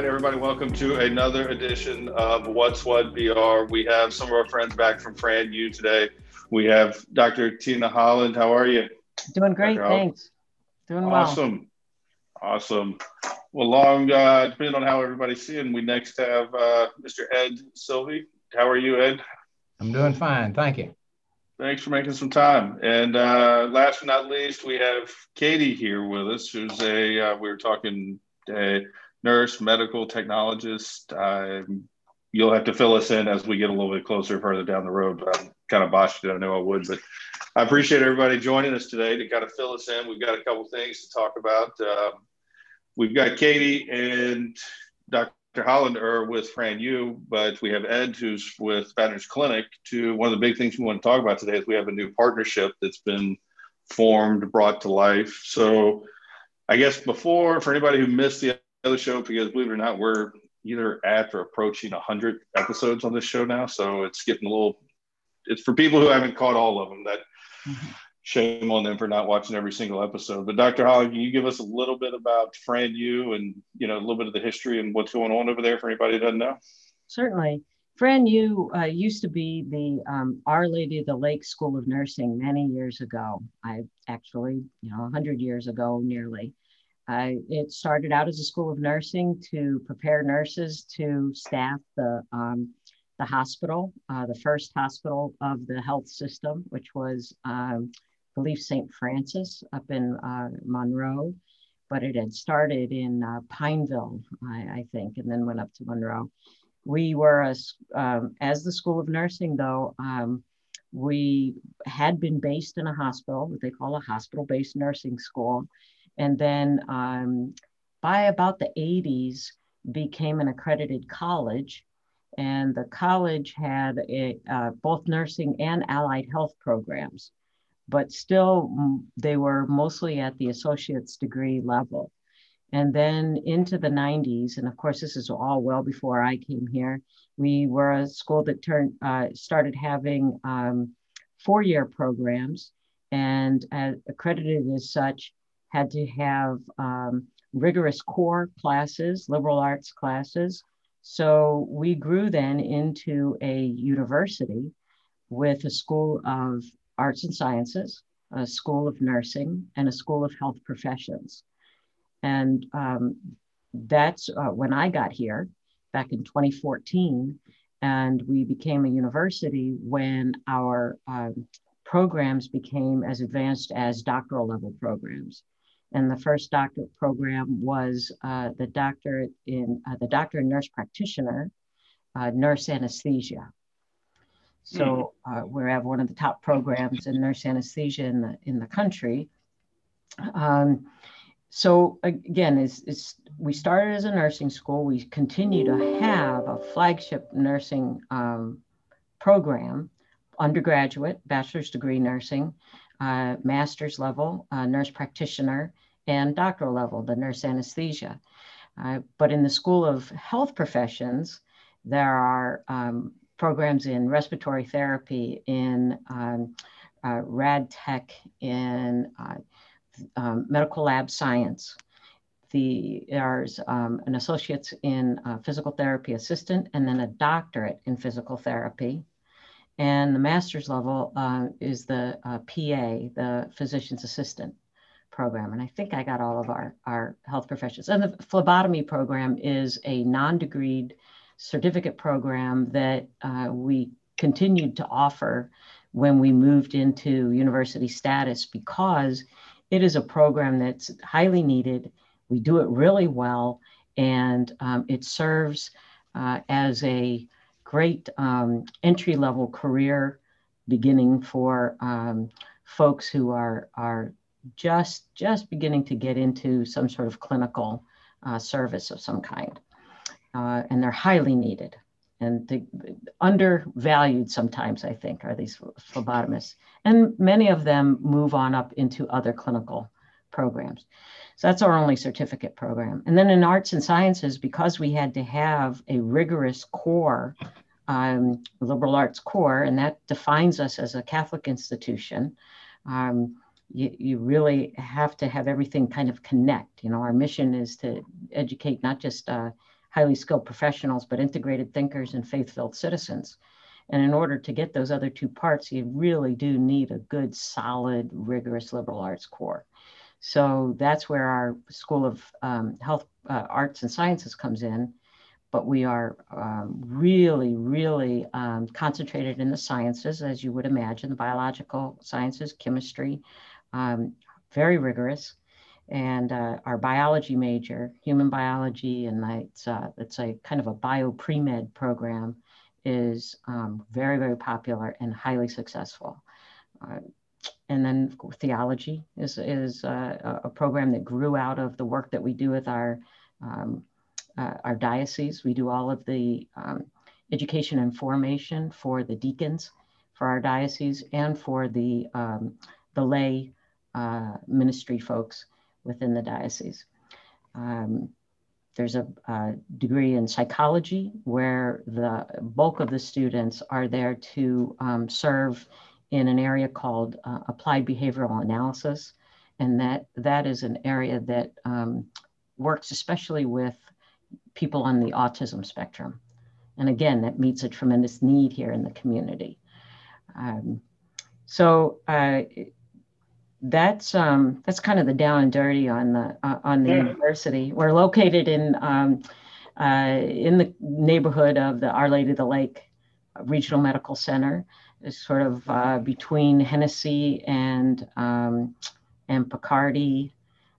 All right, everybody, welcome to another edition of What's What VR. We have some of our friends back from Fran U today. We have Dr. Tina Holland. How are you? Doing great, thanks. Doing well. Awesome. Awesome. Well, long, uh, depending on how everybody's seeing, we next have uh, Mr. Ed Sylvie. How are you, Ed? I'm doing fine. Thank you. Thanks for making some time. And uh, last but not least, we have Katie here with us, who's a, uh, we were talking, a nurse, medical technologist. Um, you'll have to fill us in as we get a little bit closer further down the road. But I'm kind of botched it. I know I would, but I appreciate everybody joining us today to kind of fill us in. We've got a couple things to talk about. Um, we've got Katie and Dr. Holland are with Fran U, but we have Ed who's with Baton Clinic. To one of the big things we want to talk about today is we have a new partnership that's been formed, brought to life. So I guess before, for anybody who missed the other show, because believe it or not, we're either at or approaching 100 episodes on this show now. So it's getting a little, it's for people who haven't caught all of them that. Mm-hmm shame on them for not watching every single episode. But Dr. Holland, can you give us a little bit about Fran U and you know a little bit of the history and what's going on over there for anybody who doesn't know? Certainly. Fran U uh, used to be the um, Our Lady of the Lake School of Nursing many years ago. I actually, you know, 100 years ago nearly. Uh, it started out as a school of nursing to prepare nurses to staff the um, the hospital, uh, the first hospital of the health system, which was um, believe St. Francis up in uh, Monroe, but it had started in uh, Pineville, I, I, think, and then went up to Monroe. We were, a, um, as the School of Nursing, though, um, we had been based in a hospital, what they call a hospital based nursing school. And then um, by about the 80s, became an accredited college. And the college had a, uh, both nursing and allied health programs but still mm, they were mostly at the associate's degree level. And then into the 90s, and of course, this is all well before I came here, we were a school that turned, uh, started having um, four year programs and uh, accredited as such, had to have um, rigorous core classes, liberal arts classes. So we grew then into a university with a school of arts and sciences, a school of nursing, and a school of health professions. And um, that's uh, when I got here back in 2014. And we became a university when our um, programs became as advanced as doctoral level programs. And the first doctorate program was uh, the doctorate in uh, the doctor and nurse practitioner, uh, nurse anesthesia. So hmm. uh, we have one of the top programs in nurse anesthesia in the in the country. Um, so again, it's, it's, we started as a nursing school. We continue to have a flagship nursing um, program, undergraduate, bachelor's degree nursing, uh, master's level, uh, nurse practitioner, and doctoral level, the nurse anesthesia. Uh, but in the School of Health Professions, there are um, programs in respiratory therapy, in um, uh, rad tech, in uh, um, medical lab science. The, there's um, an associate's in uh, physical therapy assistant and then a doctorate in physical therapy. And the master's level uh, is the uh, PA, the physician's assistant program. And I think I got all of our, our health professions. And the phlebotomy program is a non-degreed certificate program that uh, we continued to offer when we moved into university status because it is a program that's highly needed. We do it really well, and um, it serves uh, as a great um, entry level career beginning for um, folks who are, are just, just beginning to get into some sort of clinical uh, service of some kind uh, and they're highly needed and the, undervalued sometimes, I think, are these phlebotomists. And many of them move on up into other clinical programs. So that's our only certificate program. And then in arts and sciences, because we had to have a rigorous core, um, liberal arts core, and that defines us as a Catholic institution, um, you, you really have to have everything kind of connect. You know, our mission is to educate not just uh, highly skilled professionals, but integrated thinkers and faith-filled citizens. And in order to get those other two parts, you really do need a good, solid, rigorous liberal arts core. So that's where our School of um, Health, uh, Arts, and Sciences comes in. But we are um, really, really um, concentrated in the sciences, as you would imagine, the biological sciences, chemistry, um, very rigorous. And uh, our biology major, human biology, and it's, uh, it's a kind of a bio pre med program, is um, very, very popular and highly successful. Uh, and then theology is, is uh, a program that grew out of the work that we do with our, um, uh, our diocese. We do all of the um, education and formation for the deacons for our diocese and for the, um, the lay uh, ministry folks within the diocese. Um, there's a, a, degree in psychology where the bulk of the students are there to um, serve in an area called uh, applied behavioral analysis. And that, that is an area that um, works especially with people on the autism spectrum. And again, that meets a tremendous need here in the community. Um, so uh, that's um, that's kind of the down and dirty on the uh, on the yeah. university. We're located in um, uh, in the neighborhood of the Our Lady of the Lake Regional Medical Center, sort of uh, between Hennessy and um, and Picardy,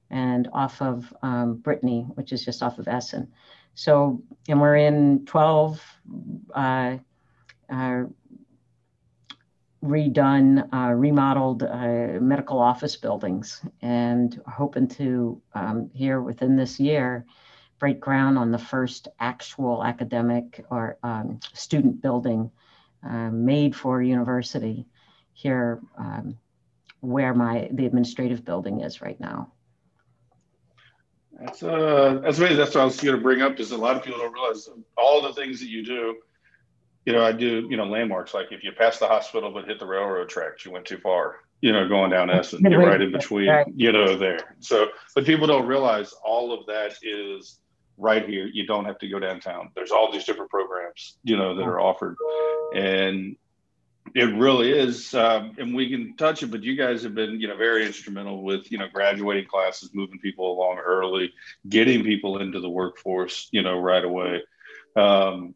and off of um, Brittany, which is just off of Essen. So, and we're in 12 uh, uh, redone, uh, remodeled uh, medical office buildings, and hoping to um, here within this year break ground on the first actual academic or um, student building uh, made for university here um, where my the administrative building is right now. That's uh that's really that's what I was going to bring up is a lot of people don't realize all the things that you do. You know, I do you know landmarks like if you pass the hospital but hit the railroad tracks, you went too far. You know, going down S and you're right in between. You know, there. So, but people don't realize all of that is right here. You don't have to go downtown. There's all these different programs, you know, that are offered, and it really is. Um, and we can touch it, but you guys have been, you know, very instrumental with, you know, graduating classes, moving people along early, getting people into the workforce, you know, right away. Um,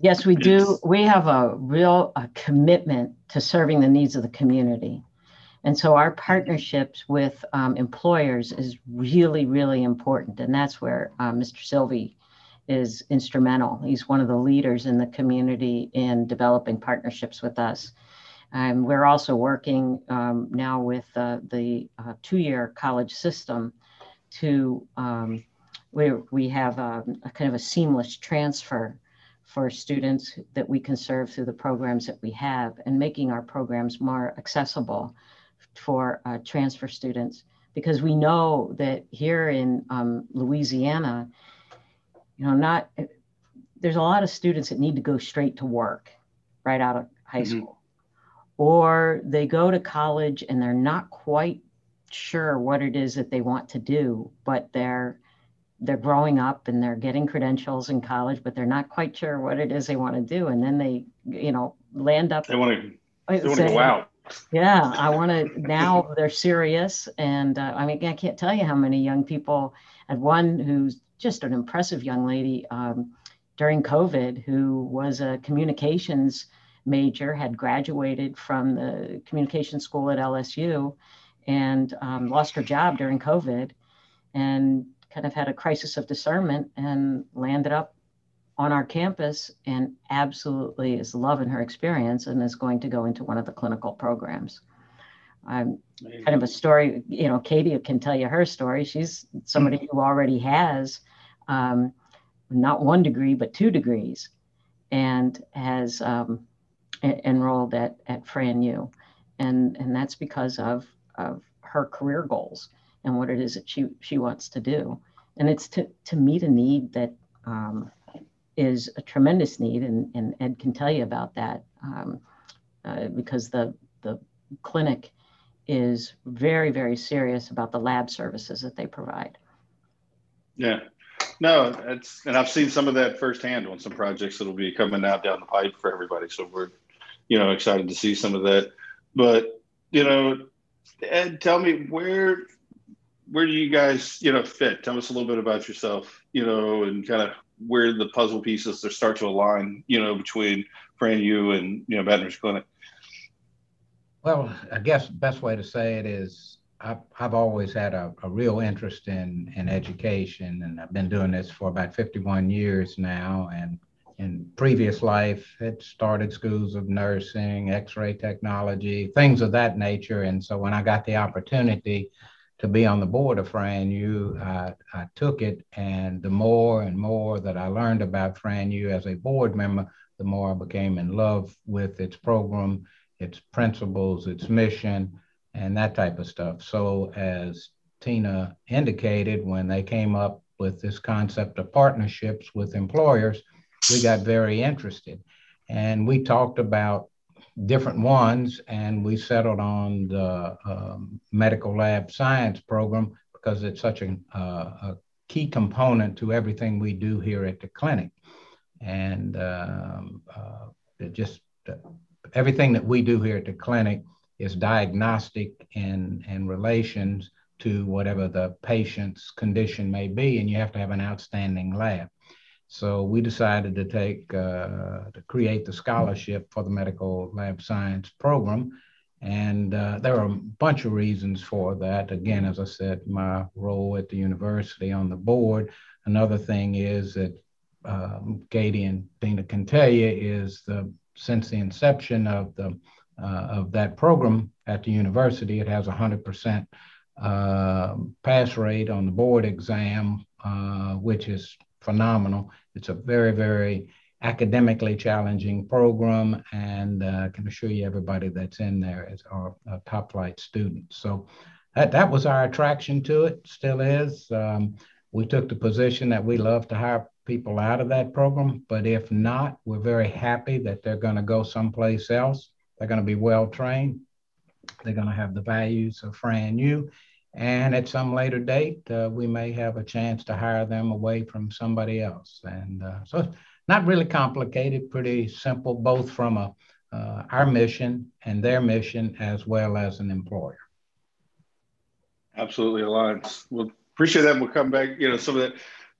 yes, we do. We have a real a commitment to serving the needs of the community. And so our partnerships with um, employers is really, really important. And that's where uh, Mr. Sylvie is instrumental. He's one of the leaders in the community in developing partnerships with us. Um, we're also working um, now with uh, the uh, two-year college system to, um, we, we have a, a kind of a seamless transfer for students that we can serve through the programs that we have and making our programs more accessible for uh, transfer students because we know that here in um, Louisiana, you know, not there's a lot of students that need to go straight to work right out of high mm-hmm. school, or they go to college and they're not quite sure what it is that they want to do, but they're they're growing up and they're getting credentials in college, but they're not quite sure what it is they want to do, and then they, you know, land up. They want to. They want to go out yeah i want to now they're serious and uh, i mean i can't tell you how many young people and one who's just an impressive young lady um, during covid who was a communications major had graduated from the communication school at lsu and um, lost her job during covid and kind of had a crisis of discernment and landed up on our campus and absolutely is loving her experience and is going to go into one of the clinical programs. I'm kind of a story, you know, Katie can tell you her story. She's somebody who already has um, not one degree, but two degrees and has um, enrolled at, at FranU. And, and that's because of, of her career goals and what it is that she, she wants to do. And it's to, to meet a need that um, is a tremendous need, and, and Ed can tell you about that um, uh, because the the clinic is very, very serious about the lab services that they provide. Yeah. No, it's and I've seen some of that firsthand on some projects that'll be coming out down the pipe for everybody. So we're, you know, excited to see some of that. But you know, Ed, tell me where where do you guys you know fit? Tell us a little bit about yourself, you know, and kind of where the puzzle pieces start to align, you know, between Fran U and you know Baton Clinic. Well, I guess the best way to say it is I've, I've always had a, a real interest in, in education, and I've been doing this for about 51 years now. And in previous life, it started schools of nursing, X-ray technology, things of that nature. And so when I got the opportunity to be on the board of Fran I took it, and the more and more that I learned about Fran U as a board member, the more I became in love with its program, its principles, its mission and that type of stuff. So, as Tina indicated, when they came up with this concept of partnerships with employers, we got very interested. And we talked about different ones, and we settled on the um, medical lab science program because it's such a, uh, a, key component to everything we do here at the clinic. And um, uh, just uh, everything that we do here at the clinic is diagnostic and, and relations to whatever the patient's condition may be, and you have to have an outstanding lab. So we decided to take uh, to create the scholarship for the medical lab science program, and uh, there are a bunch of reasons for that. Again, as I said, my role at the university on the board. Another thing is that um, Katie and Tina can tell you is the since the inception of the uh, of that program at the university. It has a 100% uh, pass rate on the board exam, uh, which is phenomenal. It's a very, very academically challenging program, and uh, I can assure you everybody that's in there is our, top flight students. So that, that was our attraction to it, still is. Um, we took the position that we love to hire people out of that program, but if not, we're very happy that they're going to go someplace else they're going to be well trained. They're going to have the values of Fran U. And at some later date, uh, we may have a chance to hire them away from somebody else. And uh, so it's not really complicated, pretty simple, both from a, uh, our mission and their mission, as well as an employer. Absolutely aligns. Well, appreciate that. We'll come back, you know, some of that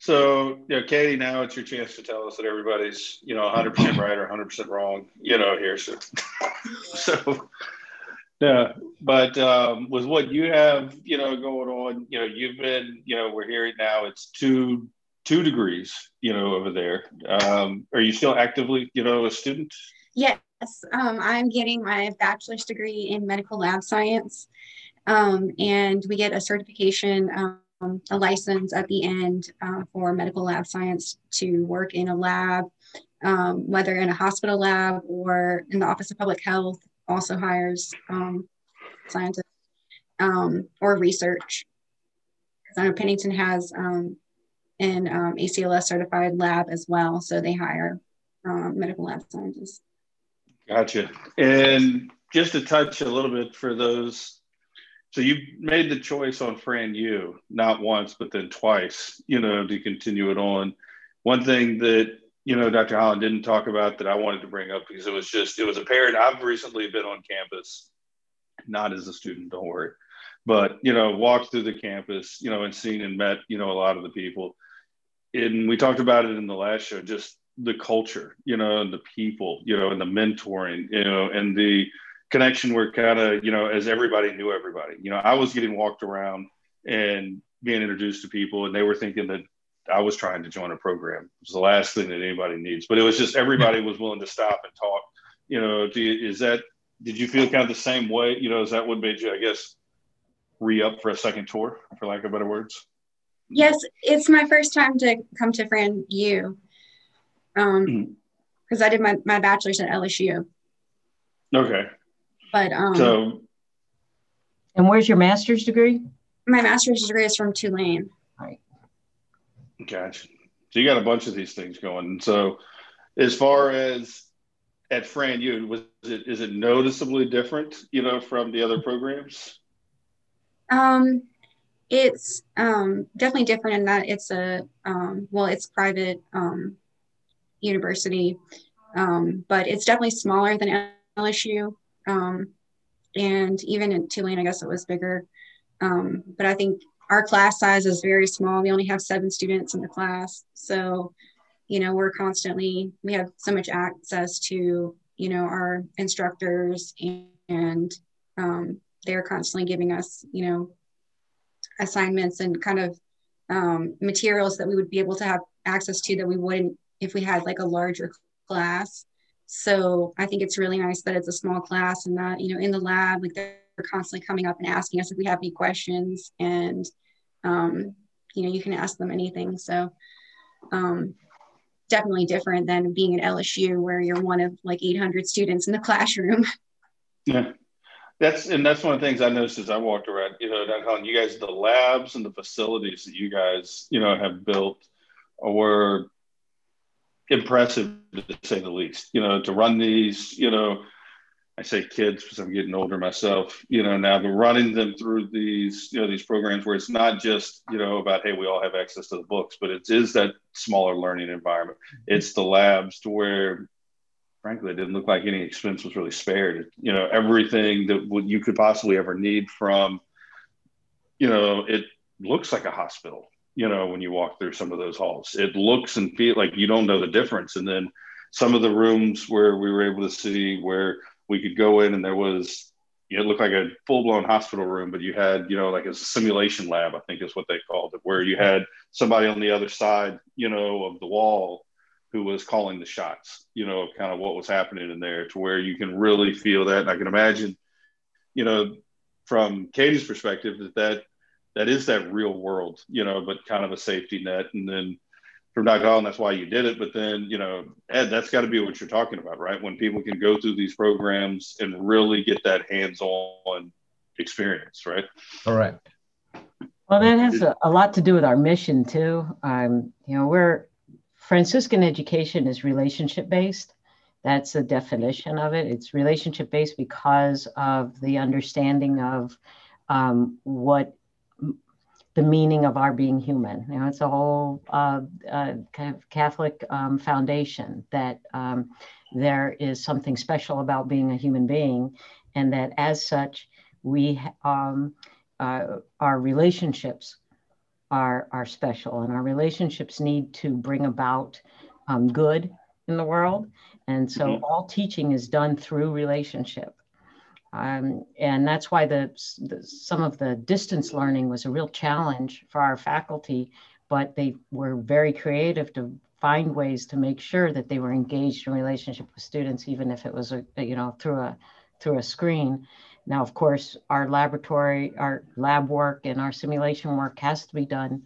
so, you know, Katie, now it's your chance to tell us that everybody's, you know, 100% right or 100% wrong, you know, here. So, so yeah, but um, with what you have, you know, going on, you know, you've been, you know, we're hearing now it's two two degrees, you know, over there. Um, are you still actively, you know, a student? Yes, um, I'm getting my bachelor's degree in medical lab science, um, and we get a certification um, a license at the end uh, for medical lab science to work in a lab, um, whether in a hospital lab or in the Office of Public Health, also hires um, scientists um, or research. I know Pennington has um, an um, ACLS certified lab as well, so they hire medical lab scientists. Gotcha. And just to touch a little bit for those so you made the choice on Fran U, not once, but then twice, you know, to continue it on. One thing that, you know, Dr. Holland didn't talk about that I wanted to bring up because it was just, it was apparent. I've recently been on campus, not as a student, don't worry, but, you know, walked through the campus, you know, and seen and met, you know, a lot of the people. And we talked about it in the last show, just the culture, you know, and the people, you know, and the mentoring, you know, and the, connection where kind of you know as everybody knew everybody you know i was getting walked around and being introduced to people and they were thinking that i was trying to join a program it was the last thing that anybody needs but it was just everybody was willing to stop and talk you know you, is that did you feel kind of the same way you know is that what made you i guess re-up for a second tour for lack of better words yes it's my first time to come to fran u um because mm-hmm. i did my, my bachelor's at lsu okay but um, so, and where's your master's degree? My master's degree is from Tulane. Right. Gotcha. So you got a bunch of these things going. So, as far as at Fran U was it is it noticeably different, you know, from the other programs? Um, it's um, definitely different in that it's a um, well, it's private um, university, um, but it's definitely smaller than LSU, um, and even in Tulane, I guess it was bigger. Um, but I think our class size is very small. We only have seven students in the class, so you know we're constantly we have so much access to you know our instructors and, and um, they're constantly giving us you know assignments and kind of um, materials that we would be able to have access to that we wouldn't if we had like a larger class. So I think it's really nice that it's a small class and that, you know, in the lab, like constantly coming up and asking us if we have any questions and, um, you know, you can ask them anything. So um, definitely different than being at LSU where you're one of like 800 students in the classroom. Yeah that's and that's one of the things I noticed as I walked around. You know, downtown, you guys, the labs and the facilities that you guys, you know, have built were impressive to say the least. You know, to run these, you know, I say kids because I'm getting older myself. You know, now but running them through these, you know, these programs where it's not just, you know, about hey, we all have access to the books, but it is that smaller learning environment. Mm-hmm. It's the labs to where frankly, it didn't look like any expense was really spared. You know, everything that would you could possibly ever need from, you know, it looks like a hospital. You know, when you walk through some of those halls, it looks and feel like you don't know the difference. And then some of the rooms where we were able to see where we could go in and there was it looked like a full-blown hospital room, but you had, you know, like a simulation lab, I think is what they called it, where you had somebody on the other side, you know, of the wall who was calling the shots, you know, kind of what was happening in there to where you can really feel that. And I can imagine, you know, from Katie's perspective, that that, that is that real world, you know, but kind of a safety net. And then from Dr. Holland, that's why you did it. But then, you know, Ed, that's got to be what you're talking about, right? When people can go through these programs and really get that hands-on experience, right? Correct. Well, that has a, a lot to do with our mission too. Um, you know, we're Franciscan education is relationship based. That's the definition of it. It's relationship based because of the understanding of um, what the meaning of our being human. You know, it's a whole uh, uh, kind of Catholic um, foundation that um, there is something special about being a human being, and that as such, we um, uh, our relationships are, are special and our relationships need to bring about um, good in the world. And so mm-hmm. all teaching is done through relationship. Um, and that's why the, the, some of the distance learning was a real challenge for our faculty, but they were very creative to find ways to make sure that they were engaged in relationship with students, even if it was a, you know through a through a screen. Now, of course, our laboratory, our lab work and our simulation work has to be done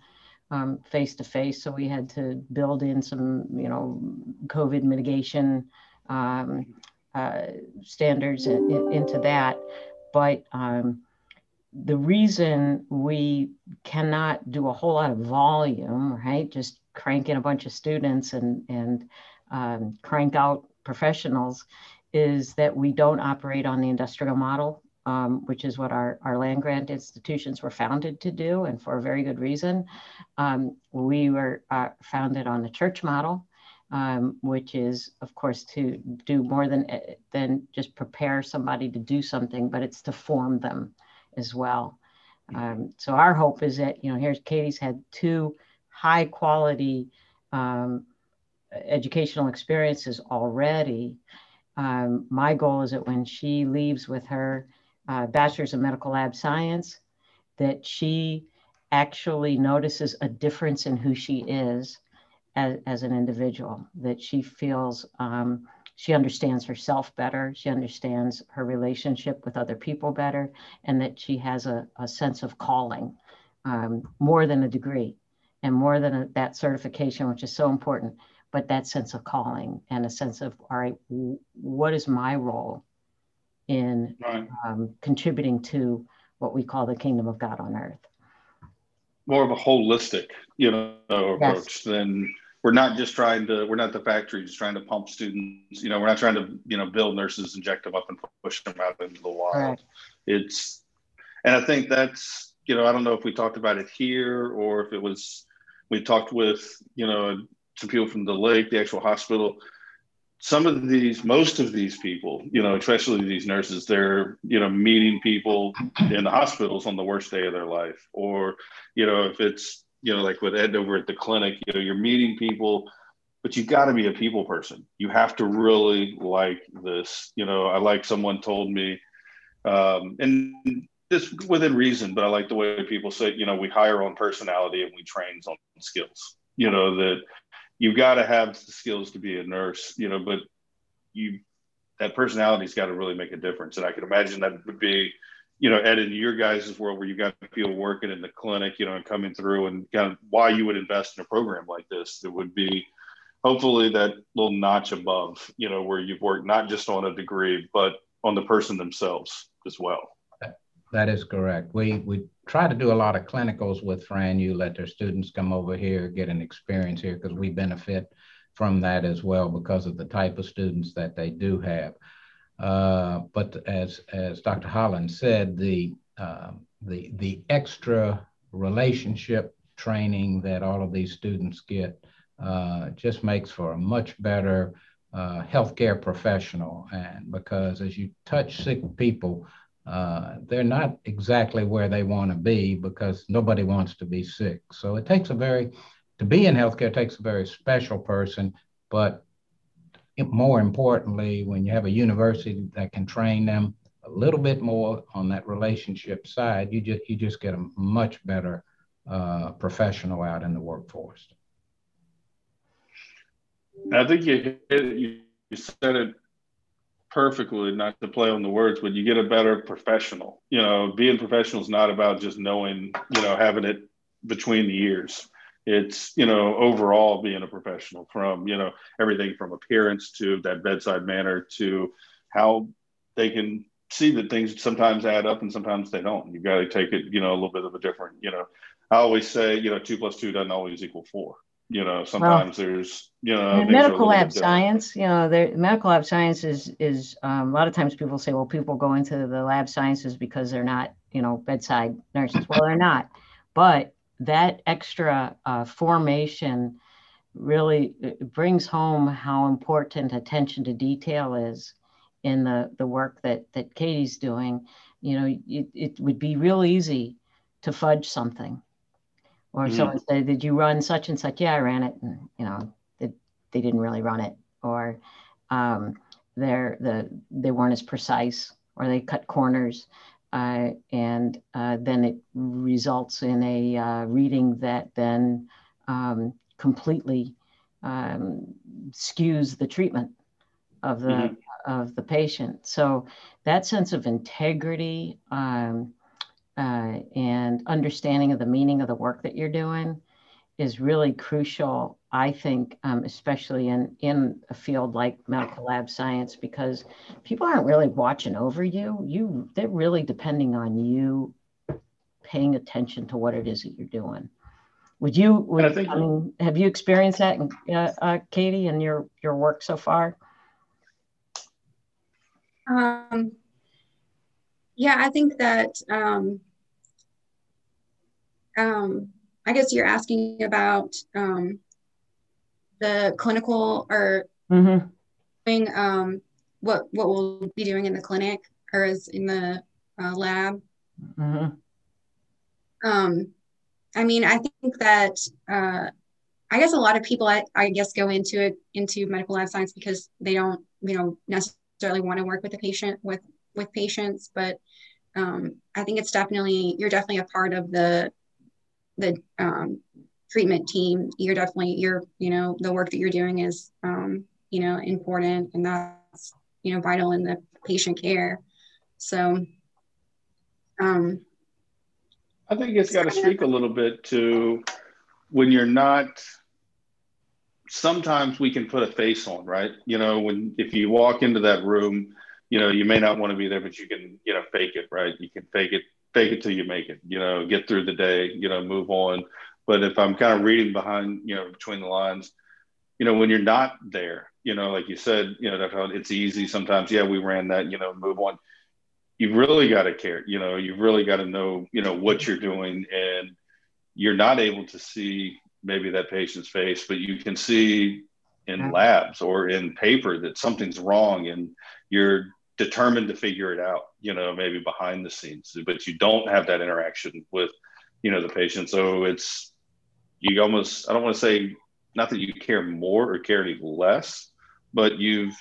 face to face. So we had to build in some, you know, COVID mitigation um, uh, standards in, in, into that. But um, the reason we cannot do a whole lot of volume, right? Just crank in a bunch of students and and um, crank out professionals is that we don't operate on the industrial model um, which is what our, our land grant institutions were founded to do, and for a very good reason. Um, we were uh, founded on the church model, um, which is, of course, to do more than, eh, than just prepare somebody to do something, but it's to form them as well. Um, so our hope is that, you know, here's Katie's had two high quality um, educational experiences already. Um, my goal is that when she leaves with her uh, bachelor's of medical lab science, that she actually notices a difference in who she is as, as an individual, that she feels um, she understands herself better, she understands her relationship with other people better, and that she has a, a sense of calling um, more than a degree and more than a, that certification, which is so important, but that sense of calling and a sense of, all right, what is my role in right. um, contributing to what we call the kingdom of God on earth. More of a holistic, you know, approach yes. than we're not just trying to we're not the factory just trying to pump students you know we're not trying to you know build nurses inject them up and push them out into the wild. Right. it's and i think that's you know i don't know if we talked about it here or if it was we talked with you know some people from the lake the actual hospital. Some of these most of these people you know especially these nurses they're you know meeting people in the hospitals on the worst day of their life. Or you know if it's you know, like with Ed over at the clinic, you know, you're meeting people, but you've got to be a people person. You have to really like this. You know, I like someone told me, um, and this within reason, but I like the way people say, you know, we hire on personality and we train on skills. You know that you've got to have the skills to be a nurse. You know, but you that personality's got to really make a difference. And I can imagine that would be you know, Ed, in your guys' world where you've got people working in the clinic, you know, and coming through and kind of why you would invest in a program like this, that would be hopefully that little notch above, you know, where you've worked not just on a degree, but on the person themselves as well. That is correct. We we try to do a lot of clinicals with Fran U let their students come over here, get an experience here because we benefit from that as well because of the type of students that they do have. Uh, but as as Dr. Holland said, the uh, the the extra relationship training that all of these students get uh, just makes for a much better uh, healthcare professional. And because as you touch sick people, uh, they're not exactly where they want to be because nobody wants to be sick. So it takes a very to be in healthcare takes a very special person, but more importantly, when you have a university that can train them a little bit more on that relationship side, you just you just get a much better uh, professional out in the workforce. I think you you, you said it perfectly. Not to play on the words, but you get a better professional. You know, being professional is not about just knowing. You know, having it between the ears it's you know overall being a professional from you know everything from appearance to that bedside manner to how they can see that things sometimes add up and sometimes they don't. You've got to take it you know a little bit of a different you know. I always say you know two plus two doesn't always equal four. You know sometimes well, there's you know medical lab science you know there medical lab science is is um, a lot of times people say well people go into the lab sciences because they're not you know bedside nurses. Well they're not. But that extra uh, formation really uh, brings home how important attention to detail is in the, the work that, that Katie's doing. You know, it, it would be real easy to fudge something. Or mm-hmm. someone say, Did you run such and such? Yeah, I ran it. And, you know, they, they didn't really run it. Or um, they're, the, they weren't as precise or they cut corners uh, and uh, then it results in a uh, reading that then um, completely um, skews the treatment of the mm-hmm. of the patient. So that sense of integrity um, uh, and understanding of the meaning of the work that you're doing is really crucial I think, um, especially in, in a field like medical lab science, because people aren't really watching over you. You they're really depending on you paying attention to what it is that you're doing. Would you? Would, I, think, I mean, have you experienced that, in, uh, uh, Katie, in your your work so far? Um, yeah, I think that. Um, um, I guess you're asking about um, the clinical or mm-hmm. doing um, what what we'll be doing in the clinic or is in the uh, lab. Mm-hmm. Um, I mean, I think that uh, I guess a lot of people, I, I guess, go into it into medical lab science because they don't, you know, necessarily want to work with the patient with with patients, but um, I think it's definitely you're definitely a part of the the um, treatment team, you're definitely you're you know the work that you're doing is um, you know important and that's you know vital in the patient care. So, um, I think it's got to speak a little bit to when you're not. Sometimes we can put a face on, right? You know, when if you walk into that room, you know, you may not want to be there, but you can, you know, fake it, right? You can fake it, fake it till you make it. You know, get through the day. You know, move on but if I'm kind of reading behind, you know, between the lines, you know, when you're not there, you know, like you said, you know, it's easy sometimes. Yeah, we ran that, you know, move on. You've really got to care, you know, you've really got to know, you know, what you're doing. And you're not able to see maybe that patient's face, but you can see in mm-hmm. labs or in paper that something's wrong and you're determined to figure it out, you know, maybe behind the scenes, but you don't have that interaction with, you know, the patient. So it's, you almost, I don't want to say, not that you care more or care any less, but you've,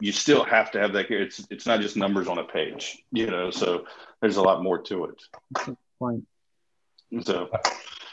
you still have to have that care. It's, it's not just numbers on a page, you know, so there's a lot more to it. Point. So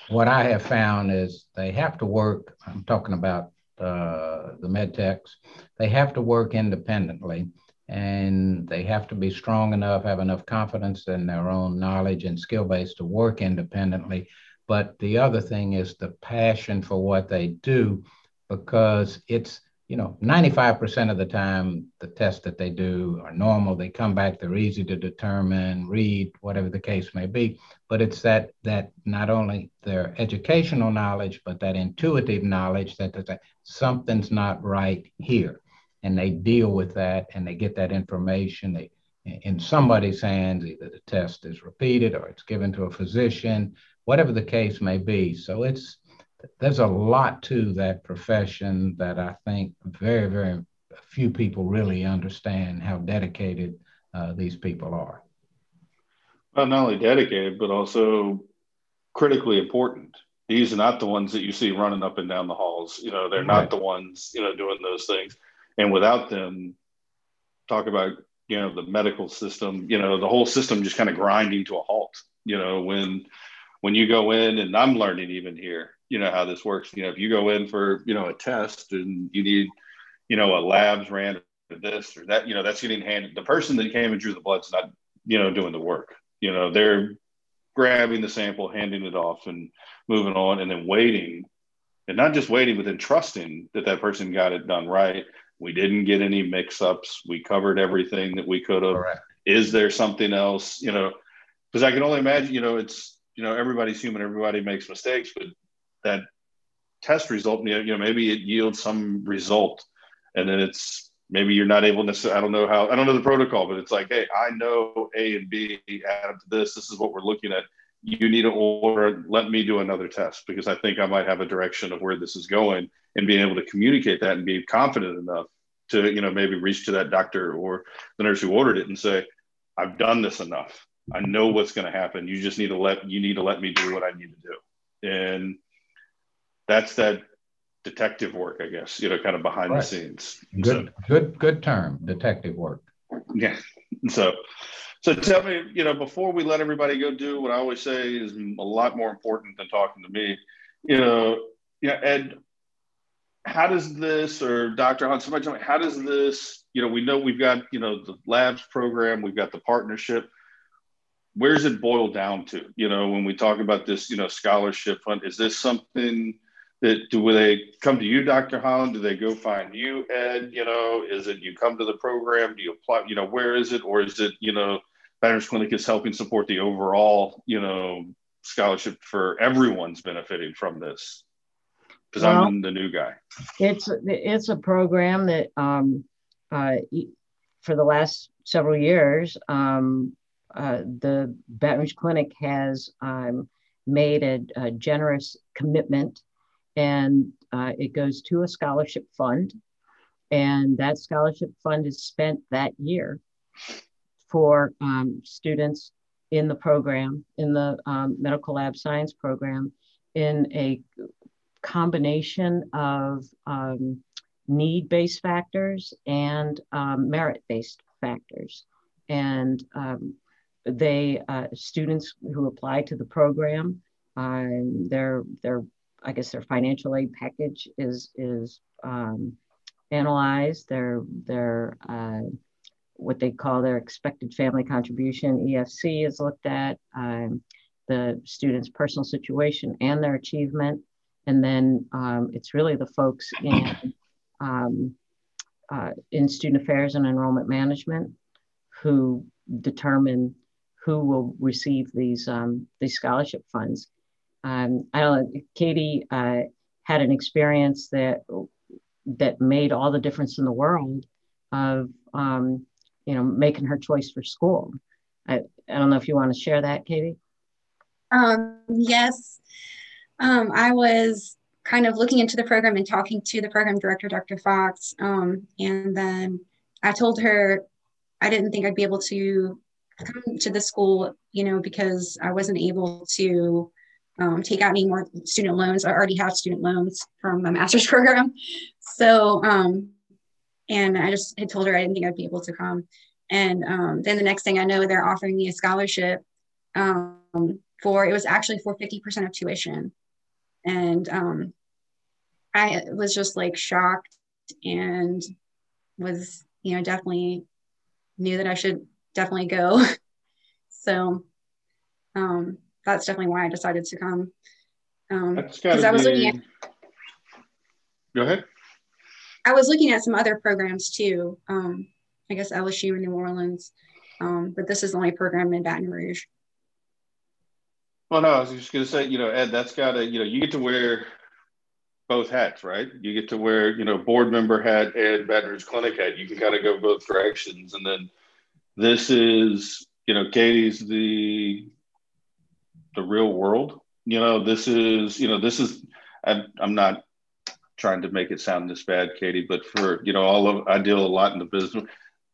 what I have found is they have to work, I'm talking about uh, the med techs, they have to work independently and they have to be strong enough, have enough confidence in their own knowledge and skill base to work independently. But the other thing is the passion for what they do because it's you know, 95% of the time, the tests that they do are normal. They come back, they're easy to determine, read, whatever the case may be. But it's that that not only their educational knowledge, but that intuitive knowledge that, that something's not right here. And they deal with that and they get that information. They in somebody's hands, either the test is repeated or it's given to a physician, whatever the case may be. So it's there's a lot to that profession that I think very, very few people really understand how dedicated uh, these people are. Well, not only dedicated, but also critically important. These are not the ones that you see running up and down the halls. You know, they're right. not the ones, you know, doing those things. And without them, talk about, you know, the medical system, you know, the whole system just kind of grinding to a halt. You know, when when you go in, and I'm learning even here, you know how this works. You know, if you go in for you know a test and you need, you know, a labs ran this or that, you know, that's getting handed. The person that came and drew the blood's not, you know, doing the work. You know, they're grabbing the sample, handing it off, and moving on, and then waiting, and not just waiting, but then trusting that that person got it done right. We didn't get any mix-ups. We covered everything that we could have. Is there something else? You know, because I can only imagine. You know, it's you know everybody's human. Everybody makes mistakes, but that test result, you know, maybe it yields some result, and then it's maybe you're not able to. I don't know how. I don't know the protocol, but it's like, hey, I know A and B add up to this. This is what we're looking at. You need to order. Let me do another test because I think I might have a direction of where this is going, and being able to communicate that and be confident enough to, you know, maybe reach to that doctor or the nurse who ordered it and say, I've done this enough. I know what's going to happen. You just need to let you need to let me do what I need to do. And that's that detective work, I guess, you know, kind of behind right. the scenes. Good, so, good, good term, detective work. Yeah. So, so tell me, you know, before we let everybody go do what I always say is a lot more important than talking to me, you know, yeah, Ed, how does this or Dr. Hunt, somebody tell me, how does this, you know, we know we've got, you know, the labs program, we've got the partnership. Where's it boiled down to? You know, when we talk about this, you know, scholarship fund, is this something that do they come to you, Dr. Holland? Do they go find you, Ed? You know, is it you come to the program? Do you apply? You know, where is it, or is it you know, Banner's Clinic is helping support the overall you know scholarship for everyone's benefiting from this? Because well, I'm the new guy. It's it's a program that um, uh, for the last several years, um, uh, the Baton Rouge Clinic has um, made a, a generous commitment and uh, it goes to a scholarship fund. And that scholarship fund is spent that year for um, students in the program, in the um, medical lab science program, in a combination of um, need based factors and merit based factors. And um, they, uh, students who apply to the program, um, they're, they're I guess their financial aid package is is um, analyzed. Their their uh, what they call their expected family contribution EFC is looked at. Um, the student's personal situation and their achievement, and then um, it's really the folks in um, uh, in student affairs and enrollment management who determine who will receive these um, these scholarship funds um, I don't know, Katie uh, had an experience that that made all the difference in the world of um, you know making her choice for school. I, I don't know if you want to share that, Katie. Um, yes, um, I was kind of looking into the program and talking to the program director, Dr. Fox, um, and then I told her I didn't think I'd be able to come to the school, you know, because I wasn't able to um, take out any more student loans. I already have student loans from my master's program. So, um, and I just had told her I didn't think I'd be able to come. And um, then the next thing I know, they're offering me a scholarship um, for, it was actually for 50% of tuition. And um, I was just like shocked and was, you know, definitely knew that I should definitely go. so um, that's definitely why I decided to come. Um, because I was looking at. Go ahead. I was looking at some other programs too. Um, I guess LSU in New Orleans, um, but this is the only program in Baton Rouge. Well, no, I was just going to say, you know, Ed, that's got to, you know, you get to wear both hats, right? You get to wear, you know, board member hat and Baton Rouge Clinic hat. You can kind of go both directions. And then this is, you know, Katie's the the real world. You know, this is, you know, this is. I'm, I'm not trying to make it sound this bad, Katie, but for you know, all of I deal a lot in the business.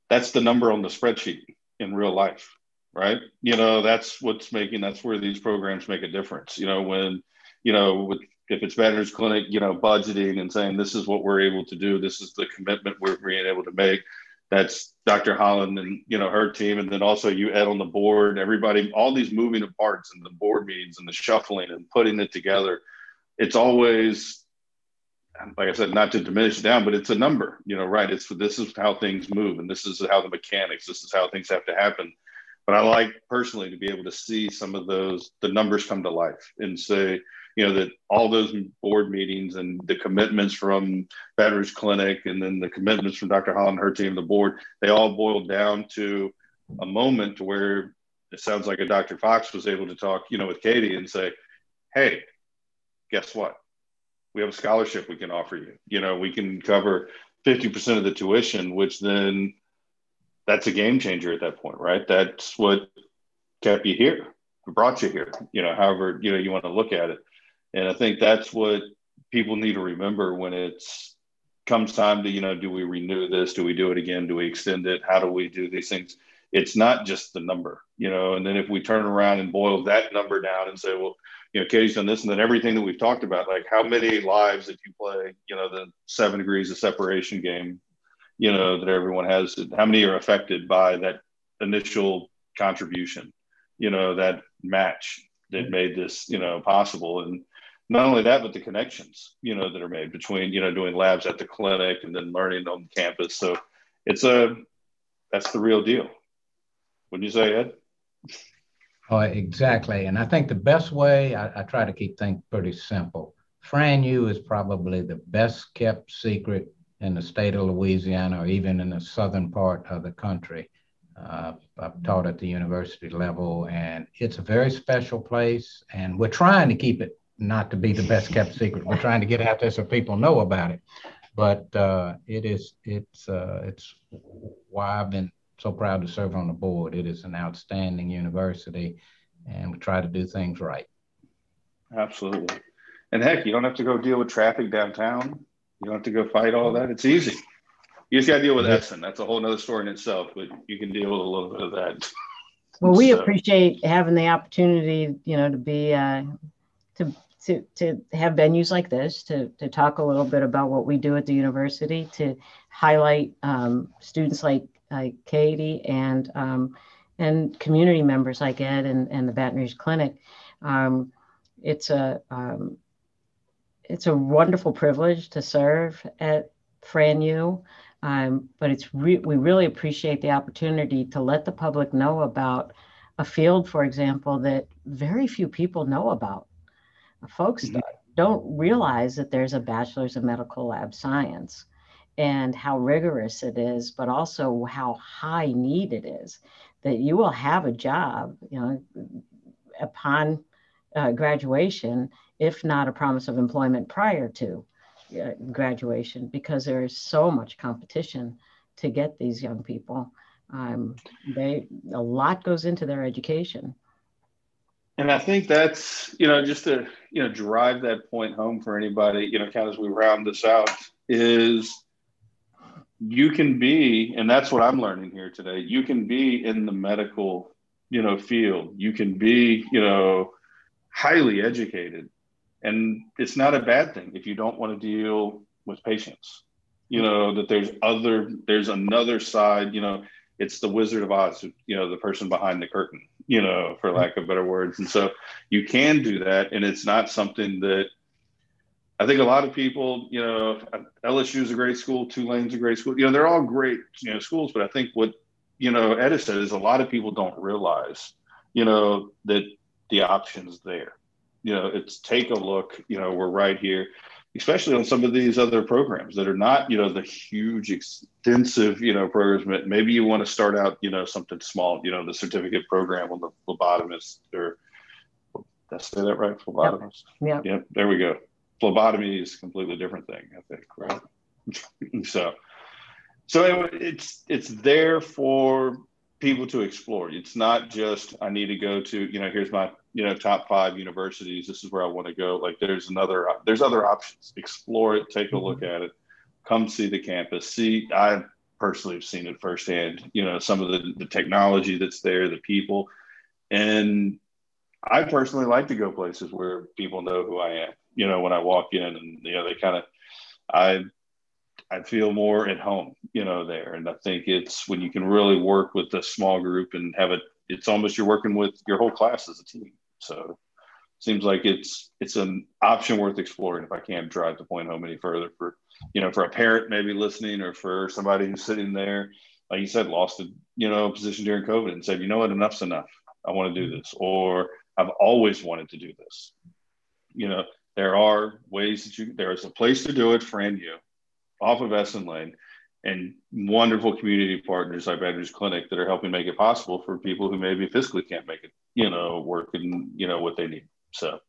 That's the number on the spreadsheet in real life, right? You know, that's what's making. That's where these programs make a difference. You know, when you know, with if it's Rouge Clinic, you know, budgeting and saying this is what we're able to do, this is the commitment we're being able to make that's Dr. Holland and you know her team, and then also you Ed on the board, everybody, all these moving parts and the board meetings and the shuffling and putting it together. It's always, like I said, not to diminish it down, but it's a number, you know, right? It's this is how things move, and this is how the mechanics, this is how things have to happen. But I like personally to be able to see some of those the numbers come to life and say, you know that all those board meetings and the commitments from Rouge Clinic and then the commitments from Dr. Holland and her team, the board, they all boiled down to a moment where it sounds like a Dr. Fox was able to talk, you know, with Katie and say, "Hey, guess what? We have a scholarship we can offer you. You know, we can cover 50% of the tuition, which then that's a game changer at that point, right? That's what kept you here, brought you here, you know, however, you know, you want to look at it. And I think that's what people need to remember when it's comes time to, you know, do we renew this? Do we do it again? Do we extend it? How do we do these things? It's not just the number, you know, and then if we turn around and boil that number down and say, well, you know, Katie's done this and then everything that we've talked about, like how many lives if you play, you know, the seven degrees of separation game, you know, that everyone has, how many are affected by that initial contribution, you know, that match that made this, you know, possible. And not only that, but the connections, you know, that are made between, you know, doing labs at the clinic and then learning on campus. So it's a, that's the real deal. Wouldn't you say, Ed? Oh, exactly. And I think the best way, I, I try to keep things pretty simple. Fran is probably the best kept secret in the state of Louisiana or even in the southern part of the country. Uh, I've taught at the university level, and it's a very special place, and we're trying to keep it not to be the best kept secret. We're trying to get out there so people know about it. But uh, it is it's uh, it's why I've been so proud to serve on the board. It is an outstanding university, and we try to do things right. Absolutely. And heck, you don't have to go deal with traffic downtown. You don't have to go fight all that. It's easy. You just got to deal with Essen. That's a whole other story in itself, but you can deal with a little bit of that. Well, we so. appreciate having the opportunity, you know, to be uh, to to, to have venues like this to, to talk a little bit about what we do at the university to highlight um, students like, like Katie and um, and community members like Ed and, and the Baton Rouge Clinic. Um, it's a um, it's a wonderful privilege to serve at FranU, um, but it's re- we really appreciate the opportunity to let the public know about a field, for example, that very few people know about folks mm-hmm. don't realize that there's a bachelor's of medical lab science and how rigorous it is, but also how high need it is that you will have a job, you know, upon uh, graduation, if not a promise of employment prior to. uh, graduation because there is so much competition to get these young people. Um, they a lot goes into their education. And I think that's you know just to you know drive that point home for anybody you know kind of as we round this out is you can be and that's what I'm learning here today. You can be in the medical you know field. You can be you know highly educated and it's not a bad thing if you don't want to deal with patients you know that there's other there's another side you know it's the wizard of oz you know the person behind the curtain you know for lack of better words. And so you can do that and it's not something that i think a lot of people you know lsu is a great school tulane's a great school you know they're all great you know schools but i think what you know edis said is a lot of people don't realize you know that the options there. You know, it's take a look. You know, we're right here, especially on some of these other programs that are not, you know, the huge, extensive, you know, programs. Maybe you want to start out, you know, something small. You know, the certificate program on the phlebotomist or did I say that right? Phlebotomist. Yeah. Yep. There we go. Phlebotomy is a completely different thing, I think, right? so, so anyway, it's it's there for people to explore. It's not just I need to go to, you know, here's my, you know, top five universities. This is where I want to go. Like there's another, there's other options. Explore it, take a mm-hmm. look at it, come see the campus. See, I personally have seen it firsthand. You know, some of the the technology that's there, the people, and I personally like to go places where people know who I am. You know, when I walk in, and you know, they kind of, I I feel more at home, you know, there. And I think it's when you can really work with a small group and have it, it's almost you're working with your whole class as a team. So seems like it's it's an option worth exploring if I can't drive the point home any further for, you know, for a parent maybe listening or for somebody who's sitting there, like you said, lost a, you know, position during COVID and said, you know what, enough's enough. I want to do this. Or I've always wanted to do this. You know, there are ways that you, there is a place to do it for you off of Essen Lane and wonderful community partners like Andrews Clinic that are helping make it possible for people who maybe physically can't make it, you know, work and, you know, what they need. So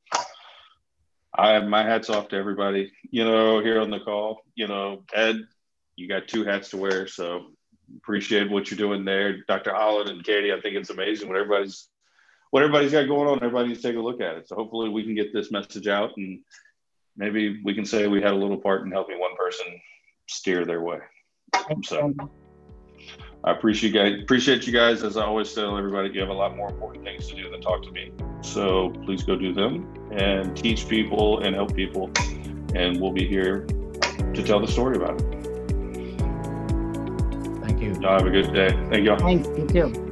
I my hats off to everybody, you know, here on the call, you know, Ed, you got two hats to wear. So appreciate what you're doing there. Dr. Holland and Katie, I think it's amazing what everybody's, what everybody's got going on. Everybody needs to take a look at it. So hopefully we can get this message out and maybe we can say we had a little part in helping one person steer their way. So I appreciate you guys. Appreciate you guys. As I always tell everybody, you have a lot more important things to do than talk to me. So please go do them and teach people and help people. And we'll be here to tell the story about it. Thank you. Y'all have a good day. Thank y'all. Thanks. You too.